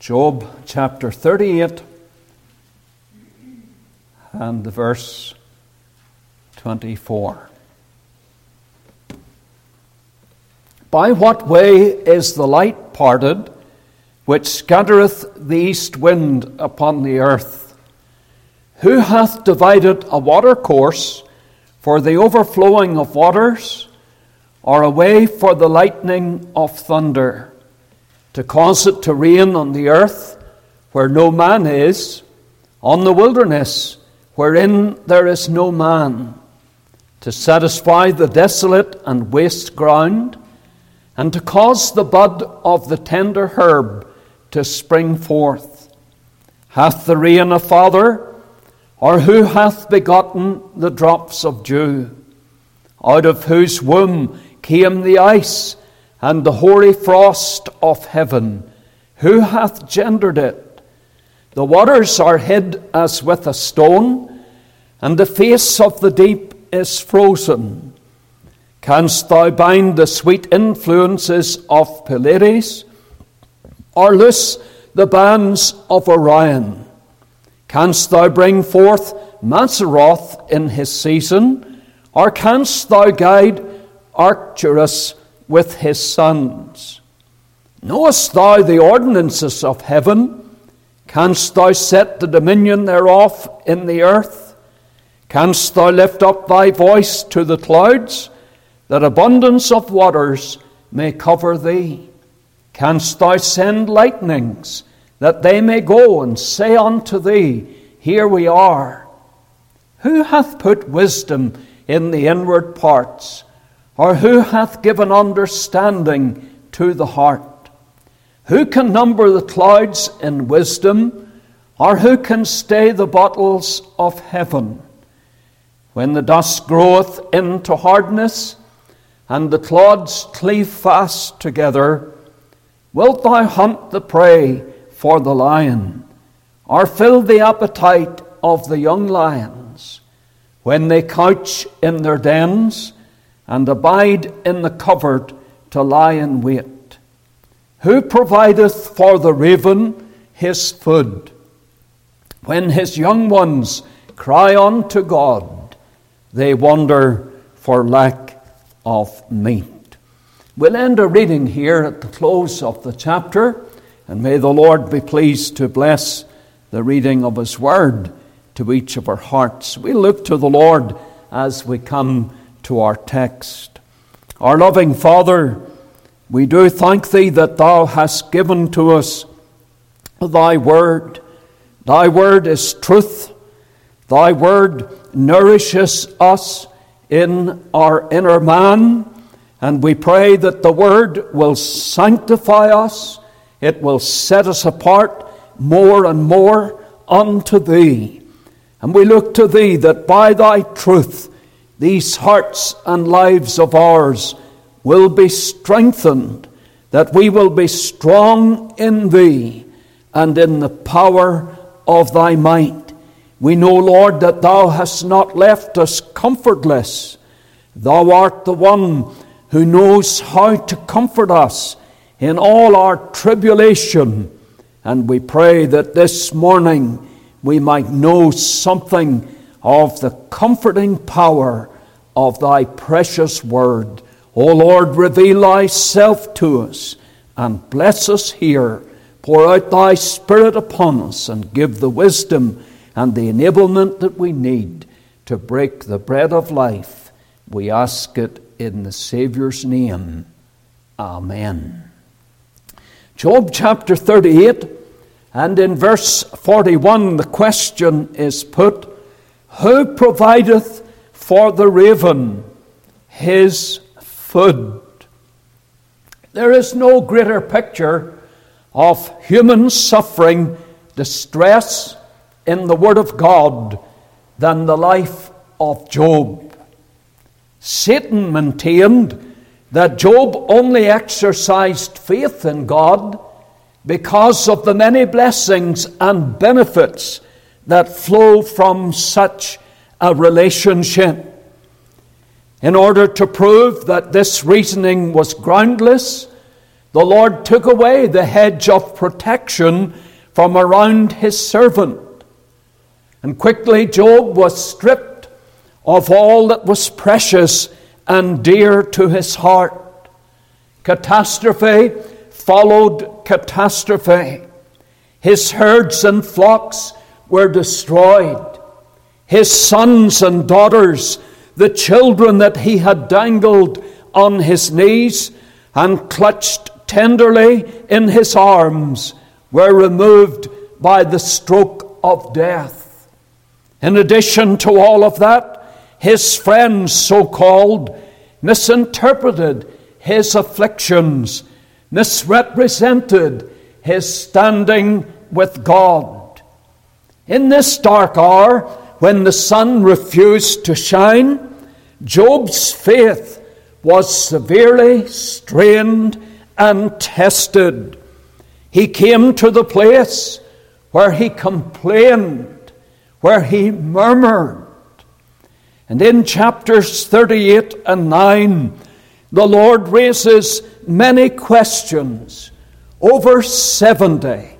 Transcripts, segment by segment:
Job chapter 38 and verse 24. By what way is the light parted, which scattereth the east wind upon the earth? Who hath divided a watercourse for the overflowing of waters, or a way for the lightning of thunder? To cause it to rain on the earth where no man is, on the wilderness wherein there is no man, to satisfy the desolate and waste ground, and to cause the bud of the tender herb to spring forth. Hath the rain a father, or who hath begotten the drops of dew? Out of whose womb came the ice and the hoary frost of heaven. Who hath gendered it? The waters are hid as with a stone, and the face of the deep is frozen. Canst thou bind the sweet influences of Pleiades, or loose the bands of Orion? Canst thou bring forth Mazzaroth in his season, or canst thou guide Arcturus with his sons. Knowest thou the ordinances of heaven? Canst thou set the dominion thereof in the earth? Canst thou lift up thy voice to the clouds, that abundance of waters may cover thee? Canst thou send lightnings, that they may go and say unto thee, Here we are? Who hath put wisdom in the inward parts? Or who hath given understanding to the heart? Who can number the clouds in wisdom? Or who can stay the bottles of heaven? When the dust groweth into hardness, and the clods cleave fast together, wilt thou hunt the prey for the lion, or fill the appetite of the young lions, when they couch in their dens? And abide in the covert to lie in wait. Who provideth for the raven his food? When his young ones cry unto God, they wander for lack of meat. We'll end our reading here at the close of the chapter, and may the Lord be pleased to bless the reading of his word to each of our hearts. We look to the Lord as we come to our text. Our loving Father, we do thank Thee that Thou hast given to us Thy Word. Thy Word is truth. Thy Word nourishes us in our inner man. And we pray that the Word will sanctify us, it will set us apart more and more unto Thee. And we look to Thee that by Thy truth these hearts and lives of ours will be strengthened, that we will be strong in Thee and in the power of Thy might. We know, Lord, that Thou hast not left us comfortless. Thou art the one who knows how to comfort us in all our tribulation. And we pray that this morning we might know something of the comforting power of thy precious word. O Lord, reveal thyself to us and bless us here. Pour out thy Spirit upon us and give the wisdom and the enablement that we need to break the bread of life. We ask it in the Saviour's name. Amen. Job chapter 38, and in verse 41, the question is put Who provideth for the raven his food. There is no greater picture of human suffering, distress in the Word of God than the life of Job. Satan maintained that Job only exercised faith in God because of the many blessings and benefits that flow from such a relationship. In order to prove that this reasoning was groundless, the Lord took away the hedge of protection from around his servant. And quickly Job was stripped of all that was precious and dear to his heart. Catastrophe followed catastrophe. His herds and flocks were destroyed. His sons and daughters, the children that he had dangled on his knees and clutched tenderly in his arms, were removed by the stroke of death. In addition to all of that, his friends, so called, misinterpreted his afflictions, misrepresented his standing with God. In this dark hour, when the sun refused to shine, Job's faith was severely strained and tested. He came to the place where he complained, where he murmured, and in chapters 38 and 9, the Lord raises many questions, over 70.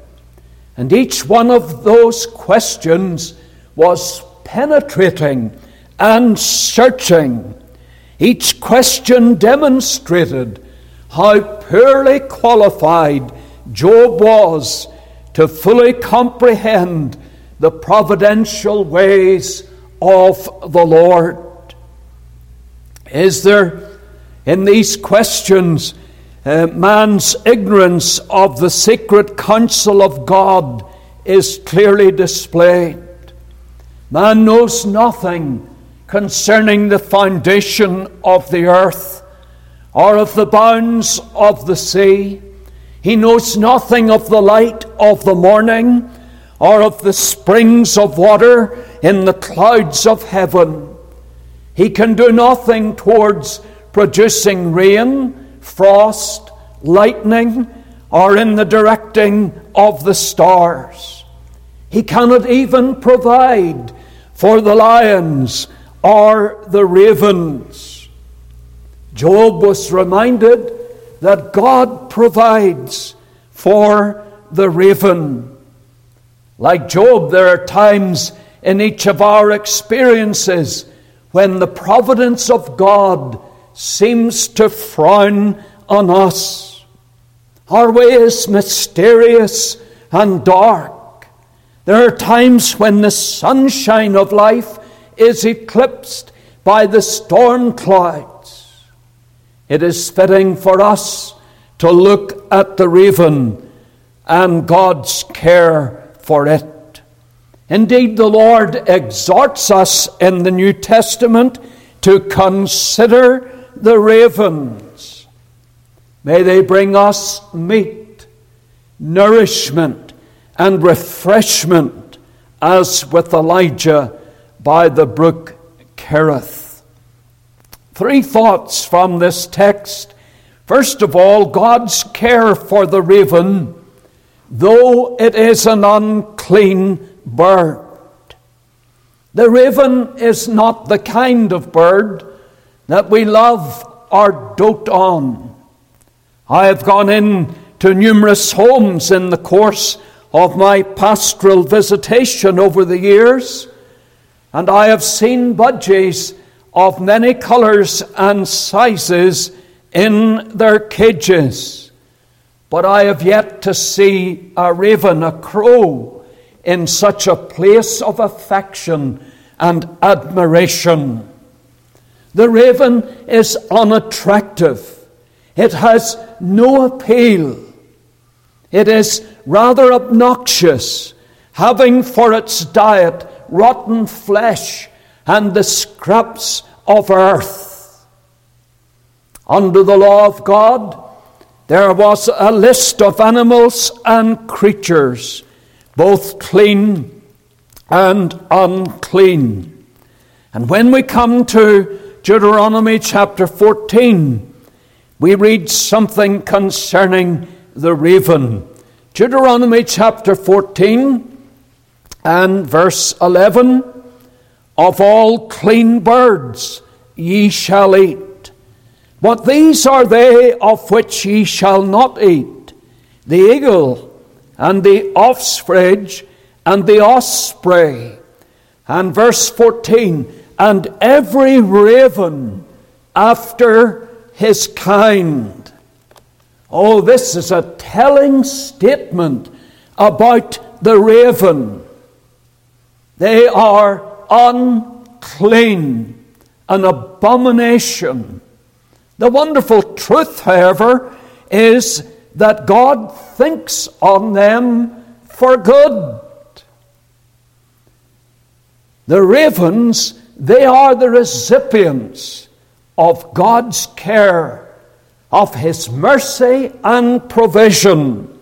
And each one of those questions was penetrating and searching. Each question demonstrated how poorly qualified Job was to fully comprehend the providential ways of the Lord? Is there in these questions uh, man's ignorance of the secret counsel of God is clearly displayed? Man knows nothing concerning the foundation of the earth or of the bounds of the sea. He knows nothing of the light of the morning or of the springs of water in the clouds of heaven. He can do nothing towards producing rain, frost, lightning, or in the directing of the stars. He cannot even provide for the lions or the ravens. Job was reminded that God provides for the raven. Like Job, there are times in each of our experiences when the providence of God seems to frown on us. Our way is mysterious and dark. There are times when the sunshine of life is eclipsed by the storm clouds. It is fitting for us to look at the raven and God's care for it. Indeed, the Lord exhorts us in the New Testament to consider the ravens. May they bring us meat, nourishment, and refreshment, as with Elijah by the brook Kerith. Three thoughts from this text. First of all, God's care for the raven though it is an unclean bird. The raven is not the kind of bird that we love or dote on. I have gone in to numerous homes in the course of my pastoral visitation over the years, and I have seen budgies of many colours and sizes in their cages. But I have yet to see a raven, a crow, in such a place of affection and admiration. The raven is unattractive. It has no appeal. It is rather obnoxious, having for its diet rotten flesh and the scraps of earth. Under the law of God, there was a list of animals and creatures, both clean and unclean. And when we come to Deuteronomy chapter 14, we read something concerning the raven. Deuteronomy chapter 14 and verse 11 Of all clean birds ye shall eat But these are they of which ye shall not eat the eagle, and the ossifrage, and the osprey. And verse 14, and every raven after his kind. Oh, this is a telling statement about the raven. They are unclean, an abomination. The wonderful truth, however, is that God thinks on them for good. The ravens, they are the recipients of God's care, of His mercy and provision.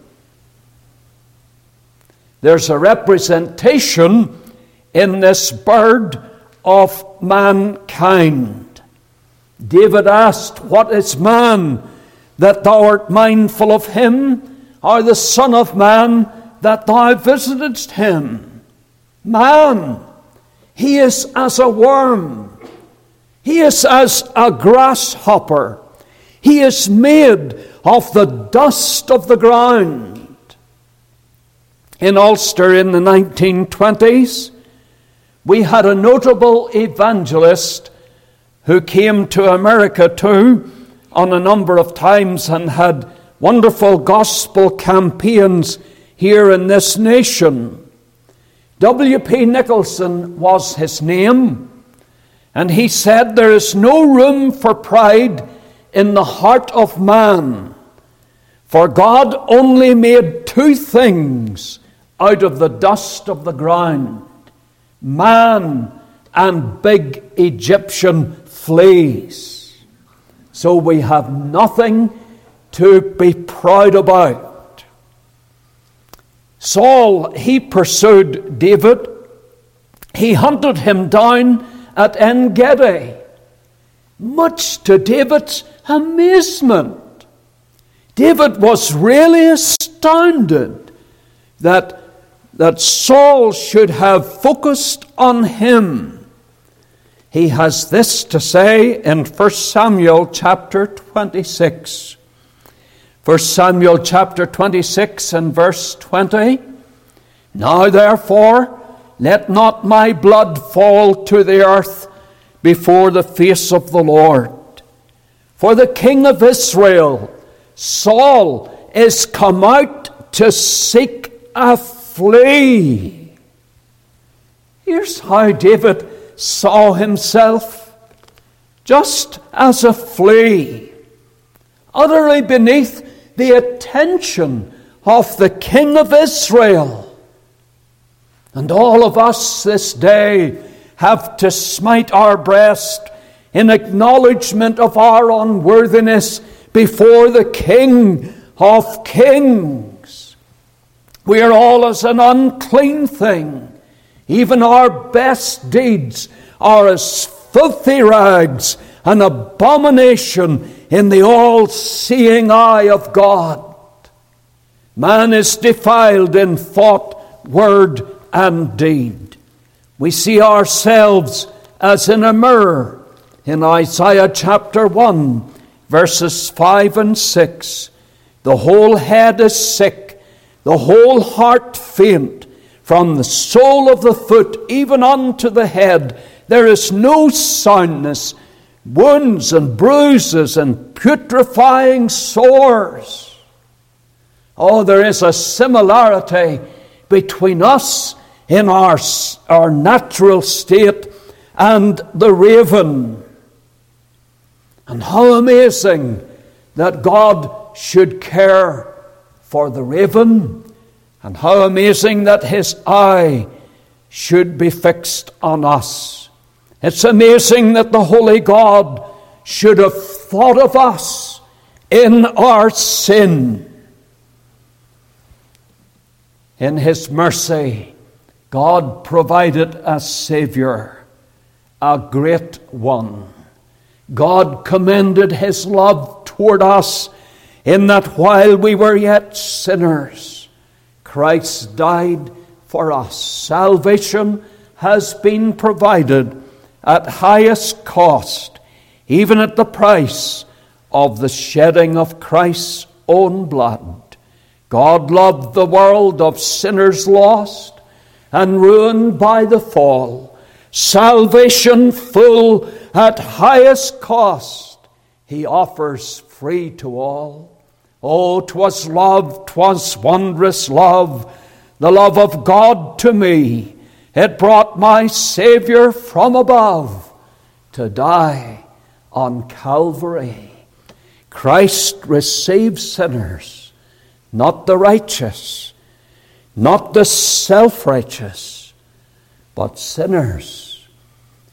There's a representation in this bird of mankind. David asked, What is man that thou art mindful of him, or the Son of Man that thou visitest him? Man, he is as a worm, he is as a grasshopper, he is made of the dust of the ground. In Ulster in the 1920s, we had a notable evangelist who came to America too on a number of times and had wonderful gospel campaigns here in this nation. W.P. Nicholson was his name, and he said, There is no room for pride in the heart of man, for God only made two things out of the dust of the ground man and big Egyptian fleas. So we have nothing to be proud about. Saul, he pursued David. He hunted him down at En Gedi, much to David's amazement. David was really astounded that, that Saul should have focused on him he has this to say in 1 Samuel chapter 26. 1 Samuel chapter 26 and verse 20. Now therefore, let not my blood fall to the earth before the face of the Lord. For the king of Israel, Saul, is come out to seek a flea. Here's how David saw himself just as a flea, utterly beneath the attention of the King of Israel. And all of us this day have to smite our breast in acknowledgement of our unworthiness before the King of Kings. We are all as an unclean thing even our best deeds are as filthy rags, an abomination in the all seeing eye of God. Man is defiled in thought, word, and deed. We see ourselves as in a mirror in Isaiah chapter 1, verses 5 and 6. The whole head is sick, the whole heart faint from the sole of the foot even unto the head, there is no soundness, wounds and bruises and putrefying sores. Oh, there is a similarity between us in our, our natural state and the raven. And how amazing that God should care for the raven and how amazing that his eye should be fixed on us. It's amazing that the Holy God should have thought of us in our sin. In his mercy, God provided a Savior, a great one. God commended his love toward us in that while we were yet sinners, Christ died for us. Salvation has been provided at highest cost, even at the price of the shedding of Christ's own blood. God loved the world of sinners lost and ruined by the fall. Salvation full at highest cost, He offers free to all. Oh, 'twas love, 'twas wondrous love, the love of God to me. It brought my Savior from above to die on Calvary. Christ receives sinners, not the righteous, not the self righteous, but sinners.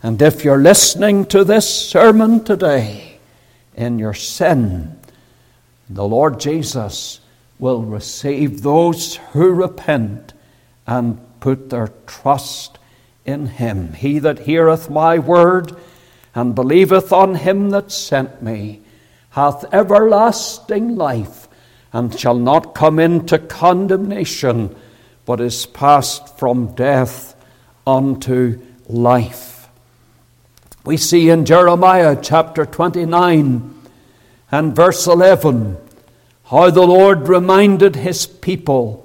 And if you're listening to this sermon today in your sin, the Lord Jesus will receive those who repent and put their trust in him. He that heareth my word and believeth on him that sent me hath everlasting life and shall not come into condemnation, but is passed from death unto life. We see in Jeremiah chapter 29 and verse 11 how the Lord reminded his people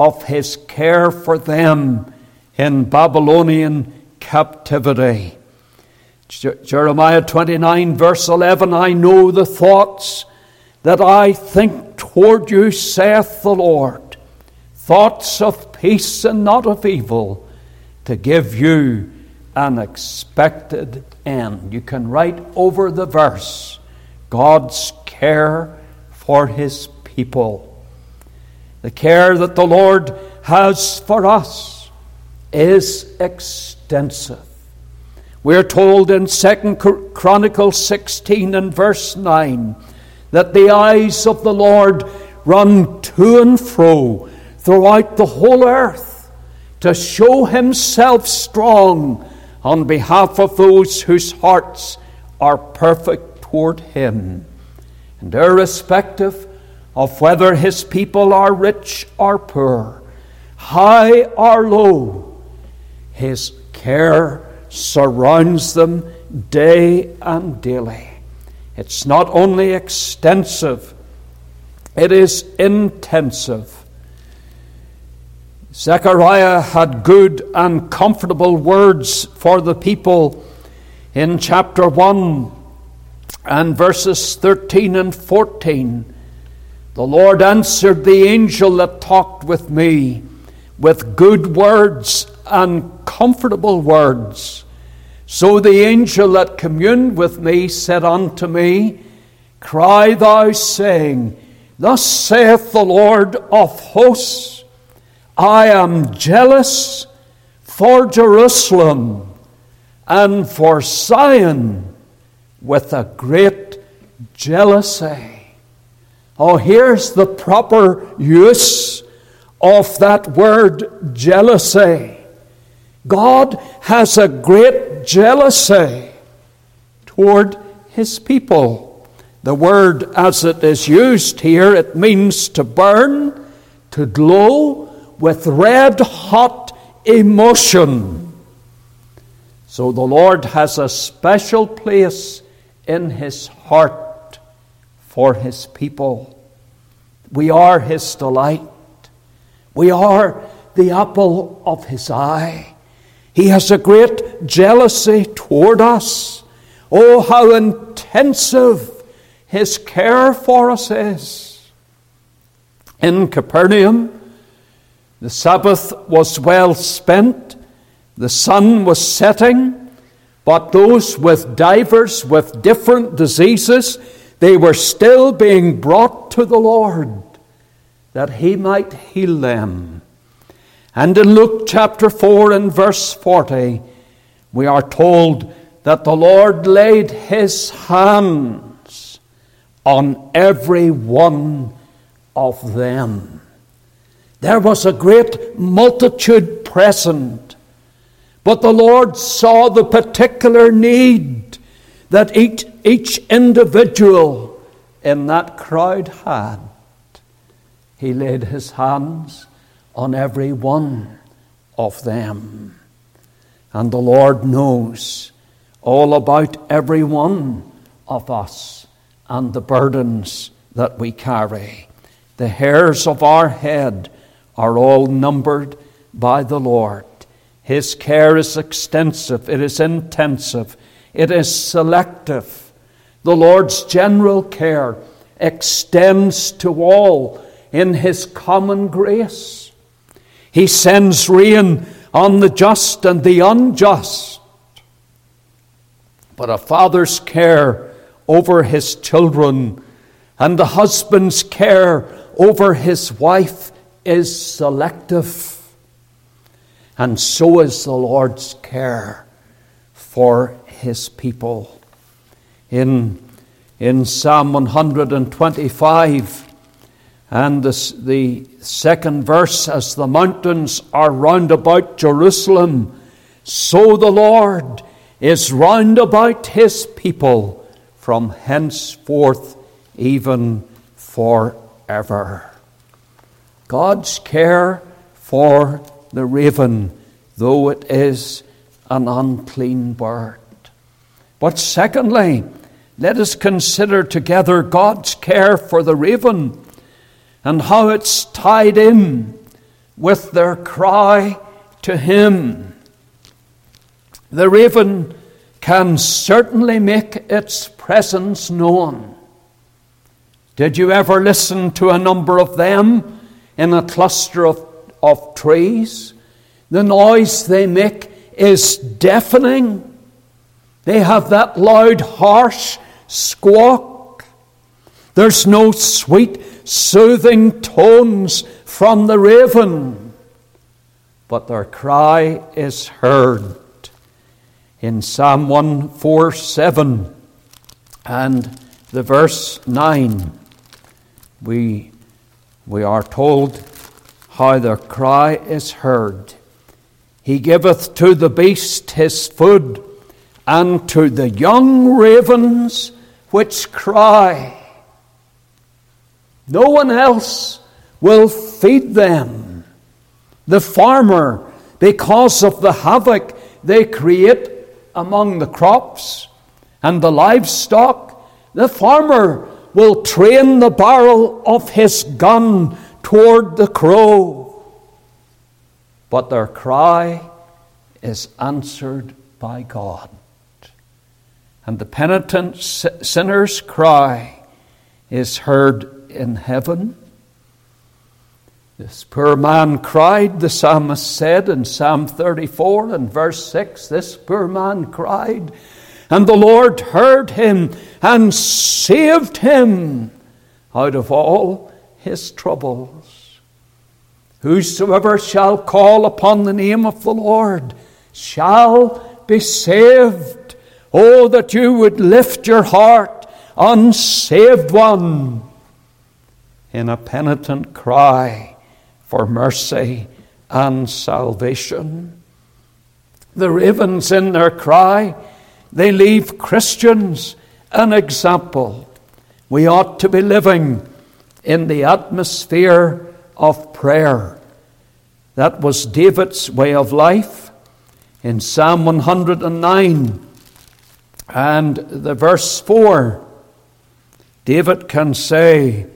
of his care for them in Babylonian captivity. Jeremiah 29, verse 11 I know the thoughts that I think toward you, saith the Lord, thoughts of peace and not of evil, to give you an expected end. You can write over the verse God's care for his people. The care that the Lord has for us is extensive. We're told in 2 Chronicles 16 and verse 9 that the eyes of the Lord run to and fro throughout the whole earth to show himself strong on behalf of those whose hearts are perfect toward him. And irrespective of whether his people are rich or poor, high or low, his care surrounds them day and daily. It's not only extensive, it is intensive. Zechariah had good and comfortable words for the people in chapter 1 and verses 13 and 14. The Lord answered the angel that talked with me with good words and comfortable words. So the angel that communed with me said unto me, Cry thou, saying, Thus saith the Lord of hosts, I am jealous for Jerusalem and for Zion with a great jealousy. Oh, here's the proper use of that word jealousy. God has a great jealousy toward his people. The word, as it is used here, it means to burn, to glow with red hot emotion. So the Lord has a special place in his heart for his people. We are his delight. We are the apple of his eye. He has a great jealousy toward us. Oh, how intensive his care for us is. In Capernaum, the Sabbath was well spent, the sun was setting, but those with divers, with different diseases, they were still being brought to the Lord that he might heal them. And in Luke chapter 4 and verse 40, we are told that the Lord laid his hands on every one of them. There was a great multitude present, but the Lord saw the particular need that each, each individual in that crowd had. He laid his hands on every one of them. And the Lord knows all about every one of us and the burdens that we carry. The hairs of our head are all numbered by the Lord. His care is extensive, it is intensive, it is selective. The Lord's general care extends to all in His common grace. He sends rain on the just and the unjust. But a father's care over his children and a husband's care over his wife is selective. And so is the Lord's care for his people. In, in Psalm 125, and the, the second verse, as the mountains are round about Jerusalem, so the Lord is round about his people from henceforth even forever. God's care for the raven, though it is an unclean bird. But secondly, let us consider together God's care for the raven and how it's tied in with their cry to Him. The raven can certainly make its presence known. Did you ever listen to a number of them in a cluster of, of trees? The noise they make is deafening. They have that loud, harsh squawk. There's no sweet soothing tones from the raven, but their cry is heard. In Psalm 147 and the verse 9, we, we are told how their cry is heard. He giveth to the beast his food, and to the young ravens which cry. No one else will feed them. The farmer, because of the havoc they create among the crops and the livestock, the farmer will train the barrel of his gun toward the crow. But their cry is answered by God. And the penitent sinner's cry is heard in heaven. This poor man cried, the psalmist said in Psalm 34 and verse 6. This poor man cried, and the Lord heard him and saved him out of all his troubles. Whosoever shall call upon the name of the Lord shall be saved. Oh, that you would lift your heart, unsaved one in a penitent cry for mercy and salvation. The ravens, in their cry, they leave Christians an example. We ought to be living in the atmosphere of prayer. That was David's way of life in Psalm 109 and the verse 4. David can say,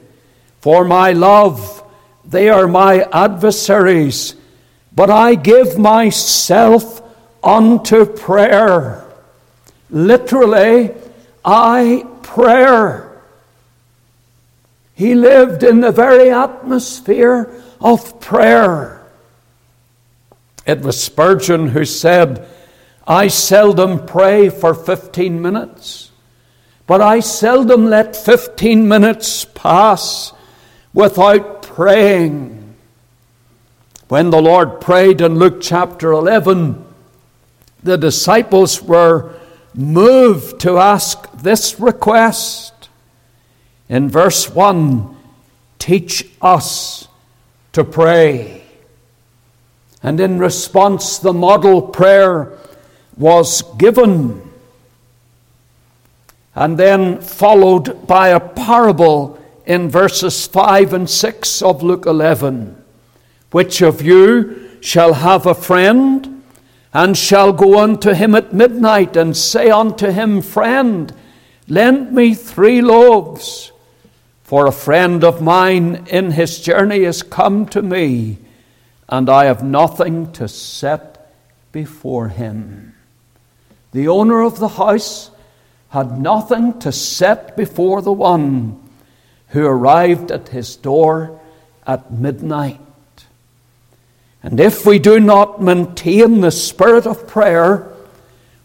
for my love, they are my adversaries, but I give myself unto prayer. Literally, I prayer. He lived in the very atmosphere of prayer. It was Spurgeon who said, I seldom pray for 15 minutes, but I seldom let 15 minutes pass without praying. When the Lord prayed in Luke chapter 11, the disciples were moved to ask this request. In verse 1, teach us to pray. And in response, the model prayer was given. And then followed by a parable in verses 5 and 6 of Luke 11. Which of you shall have a friend and shall go unto him at midnight and say unto him, Friend, Lend me three loaves, for a friend of mine in his journey has come to me, and I have nothing to set before him. The owner of the house had nothing to set before the one who arrived at his door at midnight. And if we do not maintain the spirit of prayer,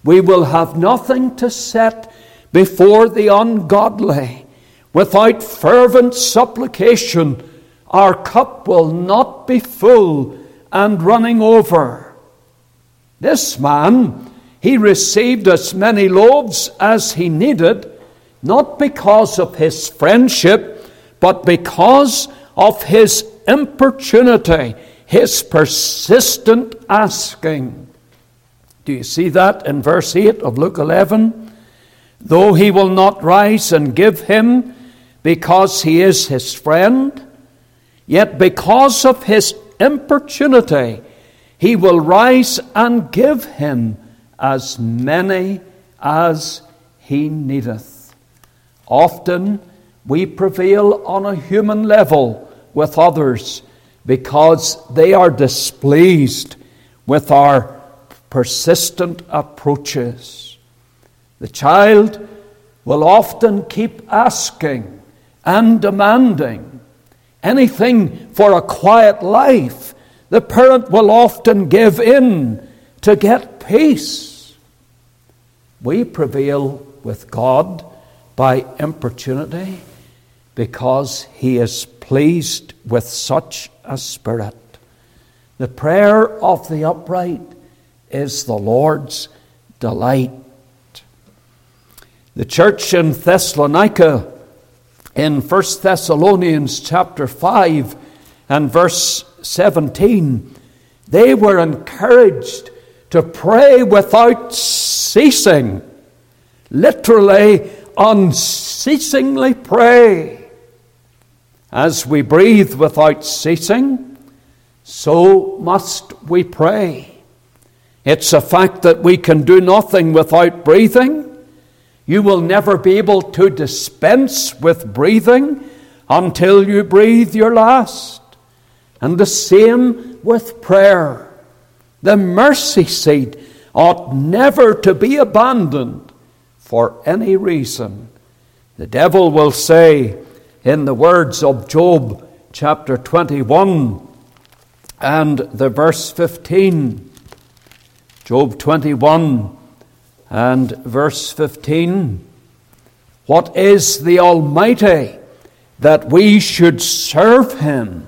we will have nothing to set before the ungodly. Without fervent supplication, our cup will not be full and running over. This man, he received as many loaves as he needed, not because of his friendship, but because of his importunity, his persistent asking. Do you see that in verse 8 of Luke 11? Though he will not rise and give him because he is his friend, yet because of his importunity, he will rise and give him as many as he needeth. Often we prevail on a human level with others because they are displeased with our persistent approaches. The child will often keep asking and demanding anything for a quiet life. The parent will often give in to get peace. We prevail with God by importunity because He is pleased with such a spirit. The prayer of the upright is the Lord's delight. The church in Thessalonica, in 1 Thessalonians chapter 5 and verse 17, they were encouraged to pray without ceasing. Literally, unceasingly pray. As we breathe without ceasing, so must we pray. It's a fact that we can do nothing without breathing. You will never be able to dispense with breathing until you breathe your last. And the same with prayer. The mercy seat ought never to be abandoned for any reason. The devil will say, in the words of Job chapter 21 and the verse 15. Job 21 and verse 15. What is the Almighty that we should serve Him?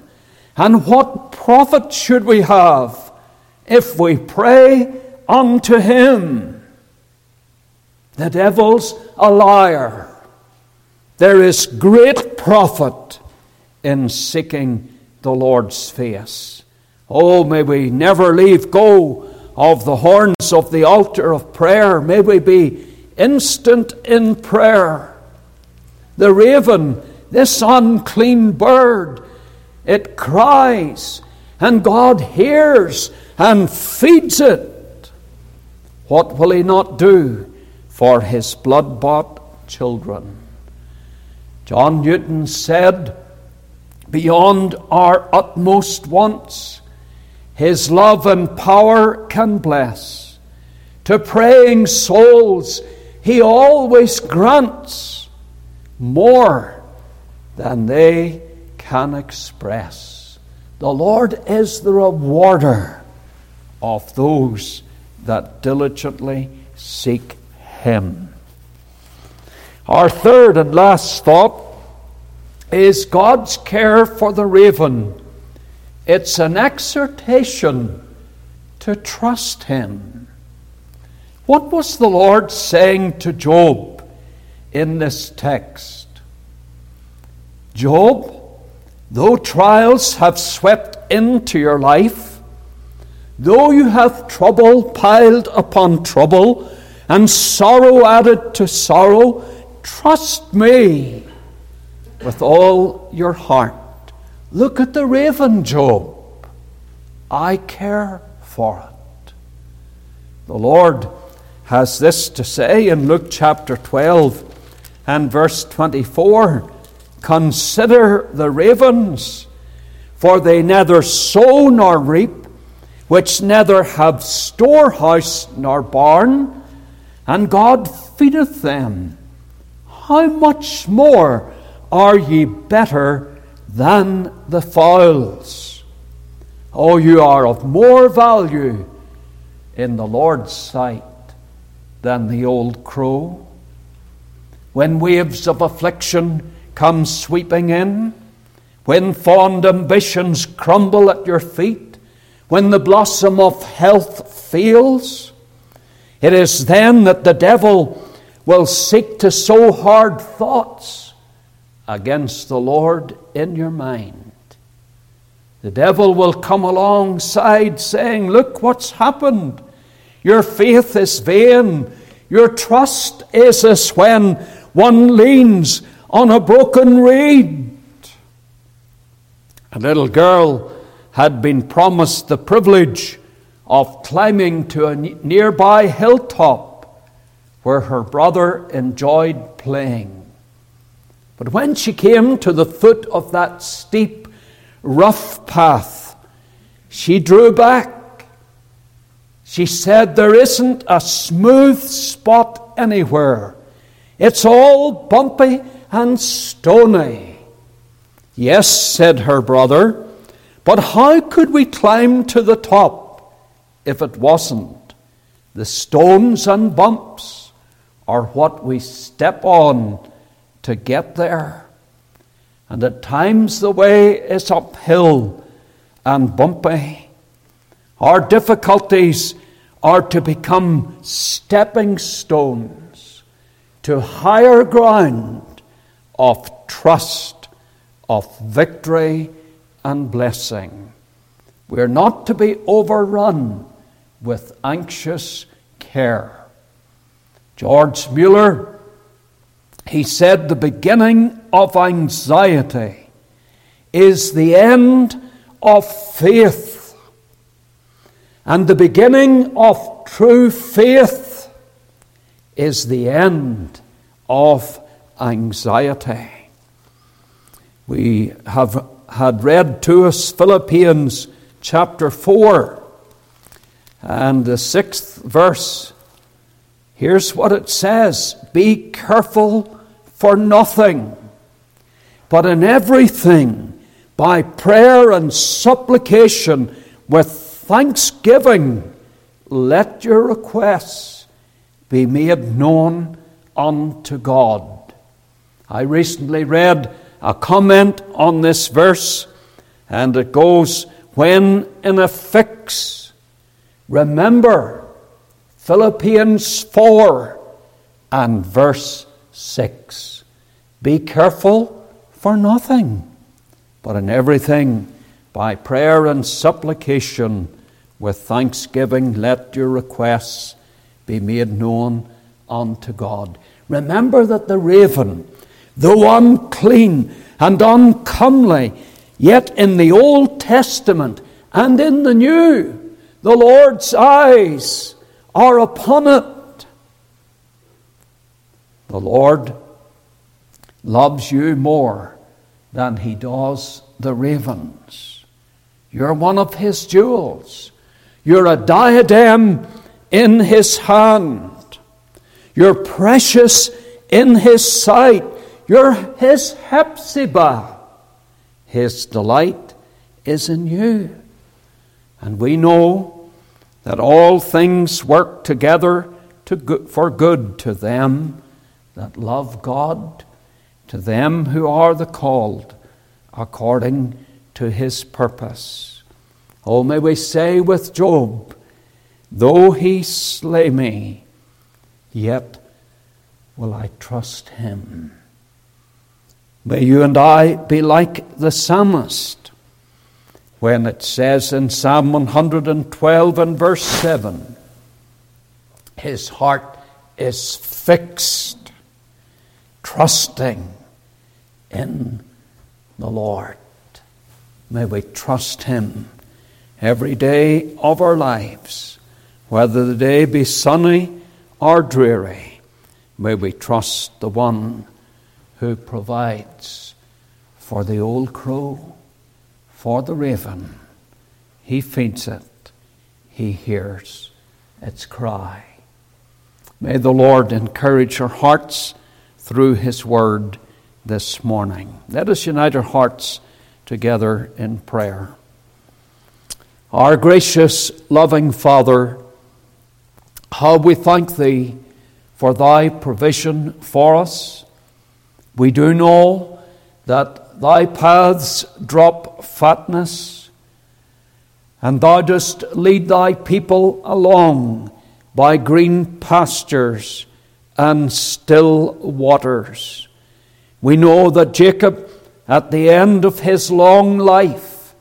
And what profit should we have if we pray unto Him? The devil's a liar. There is great profit in seeking the Lord's face. Oh, may we never leave go of the horns of the altar of prayer. May we be instant in prayer. The raven, this unclean bird, it cries, and God hears and feeds it. What will He not do for His blood bought children? John Newton said, Beyond our utmost wants, His love and power can bless. To praying souls, He always grants more than they can express. The Lord is the rewarder of those that diligently seek Him. Our third and last thought is God's care for the raven. It's an exhortation to trust Him. What was the Lord saying to Job in this text? Job, though trials have swept into your life, though you have trouble piled upon trouble, and sorrow added to sorrow, Trust me with all your heart. Look at the raven, Job. I care for it. The Lord has this to say in Luke chapter 12 and verse 24 Consider the ravens, for they neither sow nor reap, which neither have storehouse nor barn, and God feedeth them. How much more are ye better than the fowls? Oh, you are of more value in the Lord's sight than the old crow. When waves of affliction come sweeping in, when fond ambitions crumble at your feet, when the blossom of health fails, it is then that the devil will seek to sow hard thoughts against the Lord in your mind. The devil will come alongside saying, Look what's happened. Your faith is vain. Your trust is as when one leans on a broken reed. A little girl had been promised the privilege of climbing to a nearby hilltop where her brother enjoyed playing. But when she came to the foot of that steep, rough path, she drew back. She said, There isn't a smooth spot anywhere. It's all bumpy and stony. Yes, said her brother, but how could we climb to the top if it wasn't? The stones and bumps are what we step on to get there. And at times the way is uphill and bumpy. Our difficulties are to become stepping stones to higher ground of trust, of victory and blessing. We're not to be overrun with anxious care. George Mueller, he said, the beginning of anxiety is the end of faith, and the beginning of true faith is the end of anxiety. We have had read to us Philippians chapter 4 and the sixth verse. Here's what it says Be careful for nothing, but in everything, by prayer and supplication, with thanksgiving, let your requests be made known unto God. I recently read a comment on this verse, and it goes, When in a fix, remember Philippians 4 and verse 6. Be careful for nothing, but in everything, by prayer and supplication, with thanksgiving, let your requests be made known unto God. Remember that the raven, though unclean and uncomely, yet in the Old Testament and in the New, the Lord's eyes are upon it. The Lord loves you more than he does the ravens. You're one of his jewels. You're a diadem in his hand. You're precious in his sight. You're his Hephzibah. His delight is in you. And we know that all things work together to good, for good to them that love God, to them who are the called according to his purpose. Oh, may we say with Job, Though he slay me, yet will I trust him. May you and I be like the psalmist when it says in Psalm 112 and verse 7 his heart is fixed, trusting in the Lord. May we trust him every day of our lives whether the day be sunny or dreary. May we trust the one who provides for the old crow, for the raven. He feeds it, he hears its cry. May the Lord encourage our hearts through his word this morning. Let us unite our hearts together in prayer. Our gracious, loving Father, how we thank Thee for Thy provision for us. We do know that Thy paths drop fatness, and Thou dost lead Thy people along by green pastures and still waters. We know that Jacob, at the end of his long life,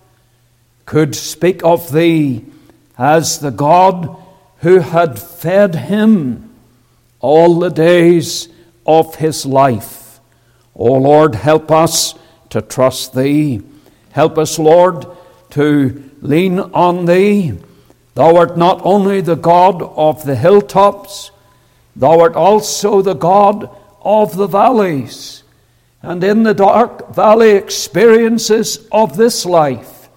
could speak of Thee as the God who had fed him all the days of his life. O Lord, help us to trust Thee. Help us, Lord, to lean on Thee. Thou art not only the God of the hilltops, Thou art also the God of the valleys. And in the dark valley experiences of this life,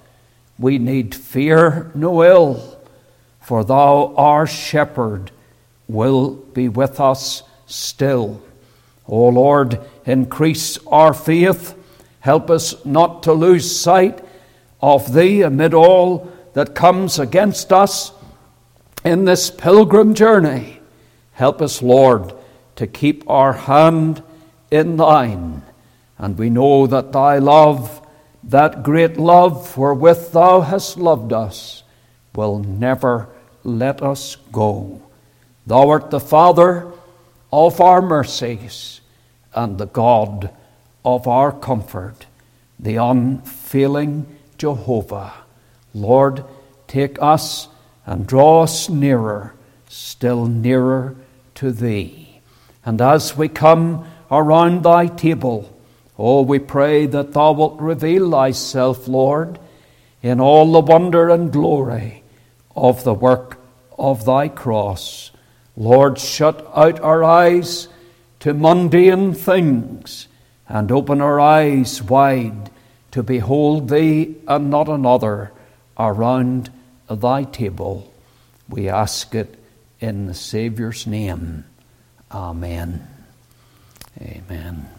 we need fear no ill for thou, our shepherd, will be with us still. O Lord, increase our faith. Help us not to lose sight of Thee amid all that comes against us in this pilgrim journey. Help us, Lord, to keep our hand in Thine. And we know that Thy love, that great love wherewith Thou hast loved us, will never let us go. Thou art the Father of our mercies and the God of our comfort, the unfailing Jehovah. Lord, take us and draw us nearer, still nearer to Thee. And as we come around Thy table, oh, we pray that Thou wilt reveal Thyself, Lord, in all the wonder and glory of the work of thy cross. Lord, shut out our eyes to mundane things and open our eyes wide to behold thee and not another around thy table. We ask it in the Saviour's name. Amen. Amen.